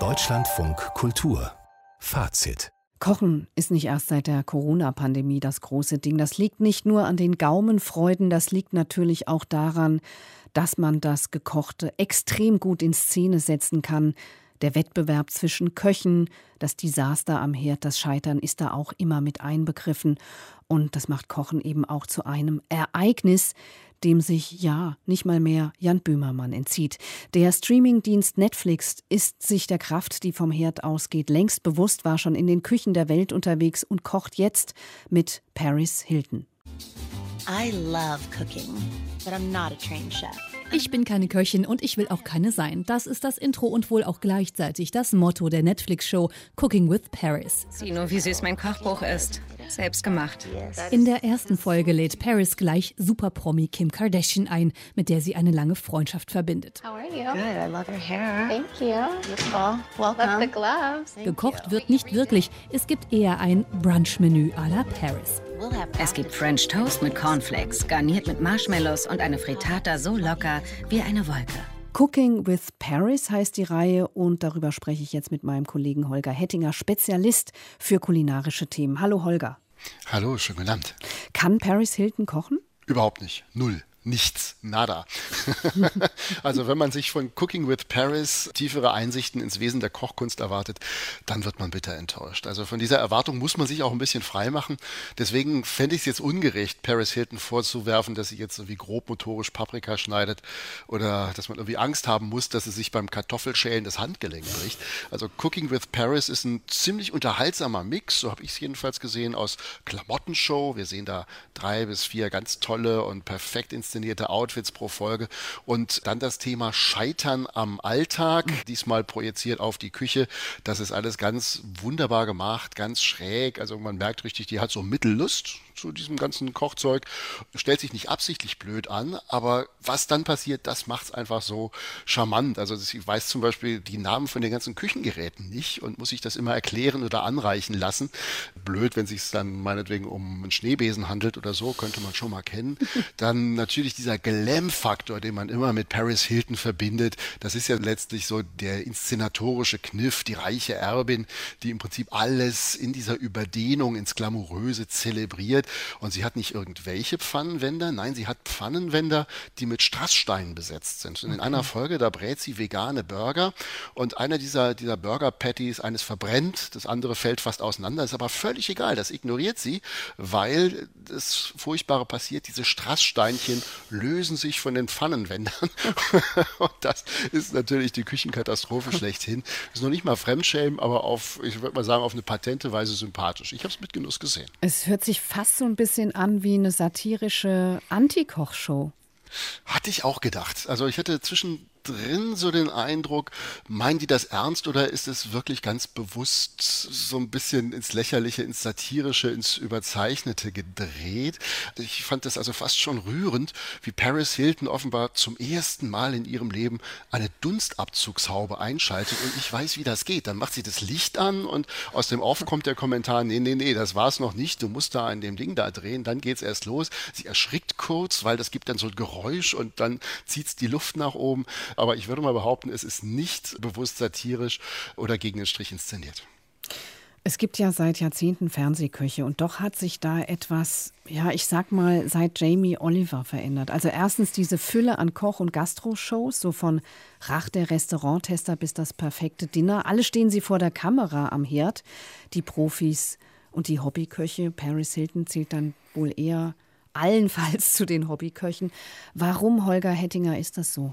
Deutschlandfunk Kultur Fazit Kochen ist nicht erst seit der Corona-Pandemie das große Ding. Das liegt nicht nur an den Gaumenfreuden, das liegt natürlich auch daran, dass man das Gekochte extrem gut in Szene setzen kann. Der Wettbewerb zwischen Köchen, das Desaster am Herd, das Scheitern ist da auch immer mit einbegriffen. Und das macht Kochen eben auch zu einem Ereignis, dem sich ja nicht mal mehr Jan Böhmermann entzieht. Der Streamingdienst Netflix ist sich der Kraft, die vom Herd ausgeht, längst bewusst, war schon in den Küchen der Welt unterwegs und kocht jetzt mit Paris Hilton. I love cooking, but I'm not a trained chef. Ich bin keine Köchin und ich will auch keine sein. Das ist das Intro und wohl auch gleichzeitig das Motto der Netflix-Show Cooking with Paris. Sieh nur, wie süß mein Kochbuch ist. Selbst gemacht. In der ersten Folge lädt Paris gleich Superpromi Kim Kardashian ein, mit der sie eine lange Freundschaft verbindet. How are you? Good. I love your hair. Thank you. Beautiful. Welcome. Love the gloves. Gekocht wird nicht wirklich. Es gibt eher ein Brunch-Menü à la Paris. Es gibt French Toast mit Cornflakes, garniert mit Marshmallows und eine Frittata so locker wie eine Wolke. Cooking with Paris heißt die Reihe und darüber spreche ich jetzt mit meinem Kollegen Holger Hettinger, Spezialist für kulinarische Themen. Hallo Holger. Hallo, schönen guten Abend. Kann Paris Hilton kochen? Überhaupt nicht. Null nichts, nada. also wenn man sich von Cooking with Paris tiefere Einsichten ins Wesen der Kochkunst erwartet, dann wird man bitter enttäuscht. Also von dieser Erwartung muss man sich auch ein bisschen frei machen. Deswegen fände ich es jetzt ungerecht, Paris Hilton vorzuwerfen, dass sie jetzt irgendwie grob motorisch Paprika schneidet oder dass man irgendwie Angst haben muss, dass sie sich beim Kartoffelschälen das Handgelenk bricht. Also Cooking with Paris ist ein ziemlich unterhaltsamer Mix, so habe ich es jedenfalls gesehen, aus Klamottenshow. Wir sehen da drei bis vier ganz tolle und perfekt inszenierte inszenierte Outfits pro Folge. Und dann das Thema Scheitern am Alltag, diesmal projiziert auf die Küche. Das ist alles ganz wunderbar gemacht, ganz schräg. Also man merkt richtig, die hat so Mittellust zu diesem ganzen Kochzeug. Stellt sich nicht absichtlich blöd an, aber was dann passiert, das macht es einfach so charmant. Also ich weiß zum Beispiel die Namen von den ganzen Küchengeräten nicht und muss ich das immer erklären oder anreichen lassen. Blöd, wenn es sich dann meinetwegen um einen Schneebesen handelt oder so, könnte man schon mal kennen. Dann natürlich dieser Glam-Faktor, den man immer mit Paris Hilton verbindet. Das ist ja letztlich so der inszenatorische Kniff, die reiche Erbin, die im Prinzip alles in dieser Überdehnung ins Glamouröse zelebriert Möglichkeit. Und sie hat nicht irgendwelche Pfannenwender, nein, sie hat Pfannenwender, die mit Strasssteinen besetzt sind. Und in okay. einer Folge, da brät sie vegane Burger und einer dieser, dieser Burger-Patties, eines verbrennt, das andere fällt fast auseinander, ist aber völlig egal, das ignoriert sie, weil das Furchtbare passiert, diese Strasssteinchen lösen sich von den Pfannenwändern. und das ist natürlich die Küchenkatastrophe schlechthin. Ist noch nicht mal Fremdschämen, aber auf, ich würde mal sagen, auf eine patente Weise sympathisch. Ich habe es mit Genuss gesehen. Es hört sich fast so ein bisschen an wie eine satirische Antikochshow. Hatte ich auch gedacht. Also ich hatte zwischen drin so den Eindruck, meinen die das ernst oder ist es wirklich ganz bewusst so ein bisschen ins Lächerliche, ins Satirische, ins Überzeichnete gedreht? Ich fand das also fast schon rührend, wie Paris Hilton offenbar zum ersten Mal in ihrem Leben eine Dunstabzugshaube einschaltet und ich weiß, wie das geht. Dann macht sie das Licht an und aus dem Off kommt der Kommentar, nee, nee, nee, das war's noch nicht, du musst da an dem Ding da drehen, dann geht's erst los. Sie erschrickt kurz, weil das gibt dann so ein Geräusch und dann zieht's die Luft nach oben. Aber ich würde mal behaupten, es ist nicht bewusst satirisch oder gegen den Strich inszeniert. Es gibt ja seit Jahrzehnten Fernsehköche und doch hat sich da etwas, ja, ich sag mal, seit Jamie Oliver verändert. Also erstens diese Fülle an Koch- und Gastro-Shows, so von Rach der Restauranttester bis das perfekte Dinner. Alle stehen sie vor der Kamera am Herd, die Profis und die Hobbyköche. Paris Hilton zählt dann wohl eher allenfalls zu den Hobbyköchen. Warum, Holger Hettinger, ist das so?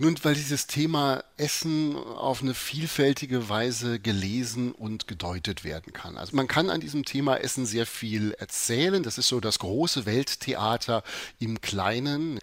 Nun, weil dieses Thema Essen auf eine vielfältige Weise gelesen und gedeutet werden kann. Also man kann an diesem Thema Essen sehr viel erzählen. Das ist so das große Welttheater im Kleinen.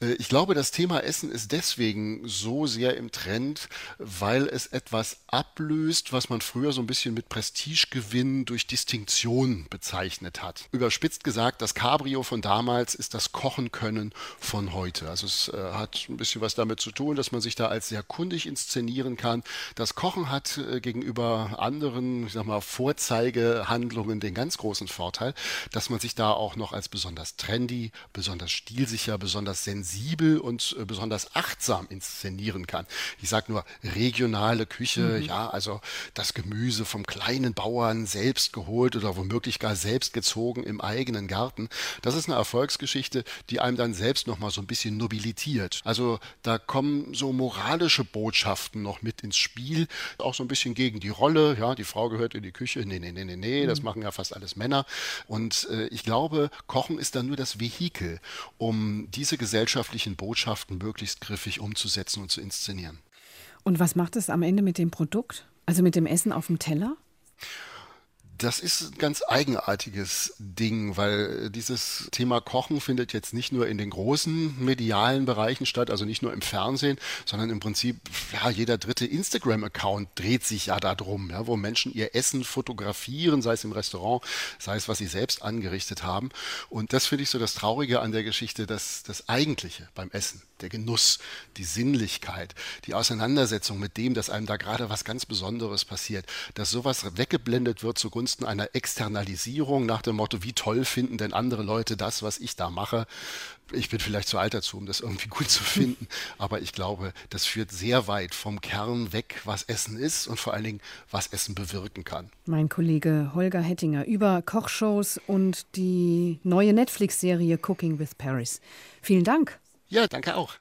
Äh, ich glaube, das Thema Essen ist deswegen so sehr im Trend, weil es etwas ablöst, was man früher so ein bisschen mit Prestigegewinn durch Distinktion bezeichnet hat. Überspitzt gesagt, das Cabrio von damals ist das Kochen können von heute. Also es äh, hat ein bisschen was damit zu tun, dass man sich da als sehr kundig inszenieren kann. Das Kochen hat äh, gegenüber anderen, ich sag mal, Vorzeigehandlungen den ganz großen Vorteil, dass man sich da auch noch als besonders trendy, besonders stilsicher, besonders sensibel und äh, besonders achtsam inszenieren kann. Ich sage nur regionale Küche, mhm. ja, also das Gemüse vom kleinen Bauern selbst geholt oder womöglich gar selbst gezogen im eigenen Garten. Das ist eine Erfolgsgeschichte, die einem dann selbst noch mal so ein bisschen nobilitiert. Also da kommen so moralische Botschaften noch mit ins Spiel, auch so ein bisschen gegen die Rolle. Ja, die Frau gehört in die Küche. Nee, nee, nee, nee, nee, das mhm. machen ja fast alles Männer. Und äh, ich glaube, Kochen ist dann nur das Vehikel, um diese gesellschaftlichen Botschaften möglichst griffig umzusetzen und zu inszenieren. Und was macht es am Ende mit dem Produkt? Also mit dem Essen auf dem Teller? Das ist ein ganz eigenartiges Ding, weil dieses Thema Kochen findet jetzt nicht nur in den großen medialen Bereichen statt, also nicht nur im Fernsehen, sondern im Prinzip, ja, jeder dritte Instagram-Account dreht sich ja darum, ja, wo Menschen ihr Essen fotografieren, sei es im Restaurant, sei es, was sie selbst angerichtet haben. Und das finde ich so das Traurige an der Geschichte, dass das Eigentliche beim Essen, der Genuss, die Sinnlichkeit, die Auseinandersetzung mit dem, dass einem da gerade was ganz Besonderes passiert, dass sowas weggeblendet wird zugunsten einer Externalisierung nach dem Motto, wie toll finden denn andere Leute das, was ich da mache. Ich bin vielleicht zu alt dazu, um das irgendwie gut zu finden, aber ich glaube, das führt sehr weit vom Kern weg, was Essen ist und vor allen Dingen, was Essen bewirken kann. Mein Kollege Holger Hettinger über Kochshows und die neue Netflix-Serie Cooking with Paris. Vielen Dank. Ja, danke auch.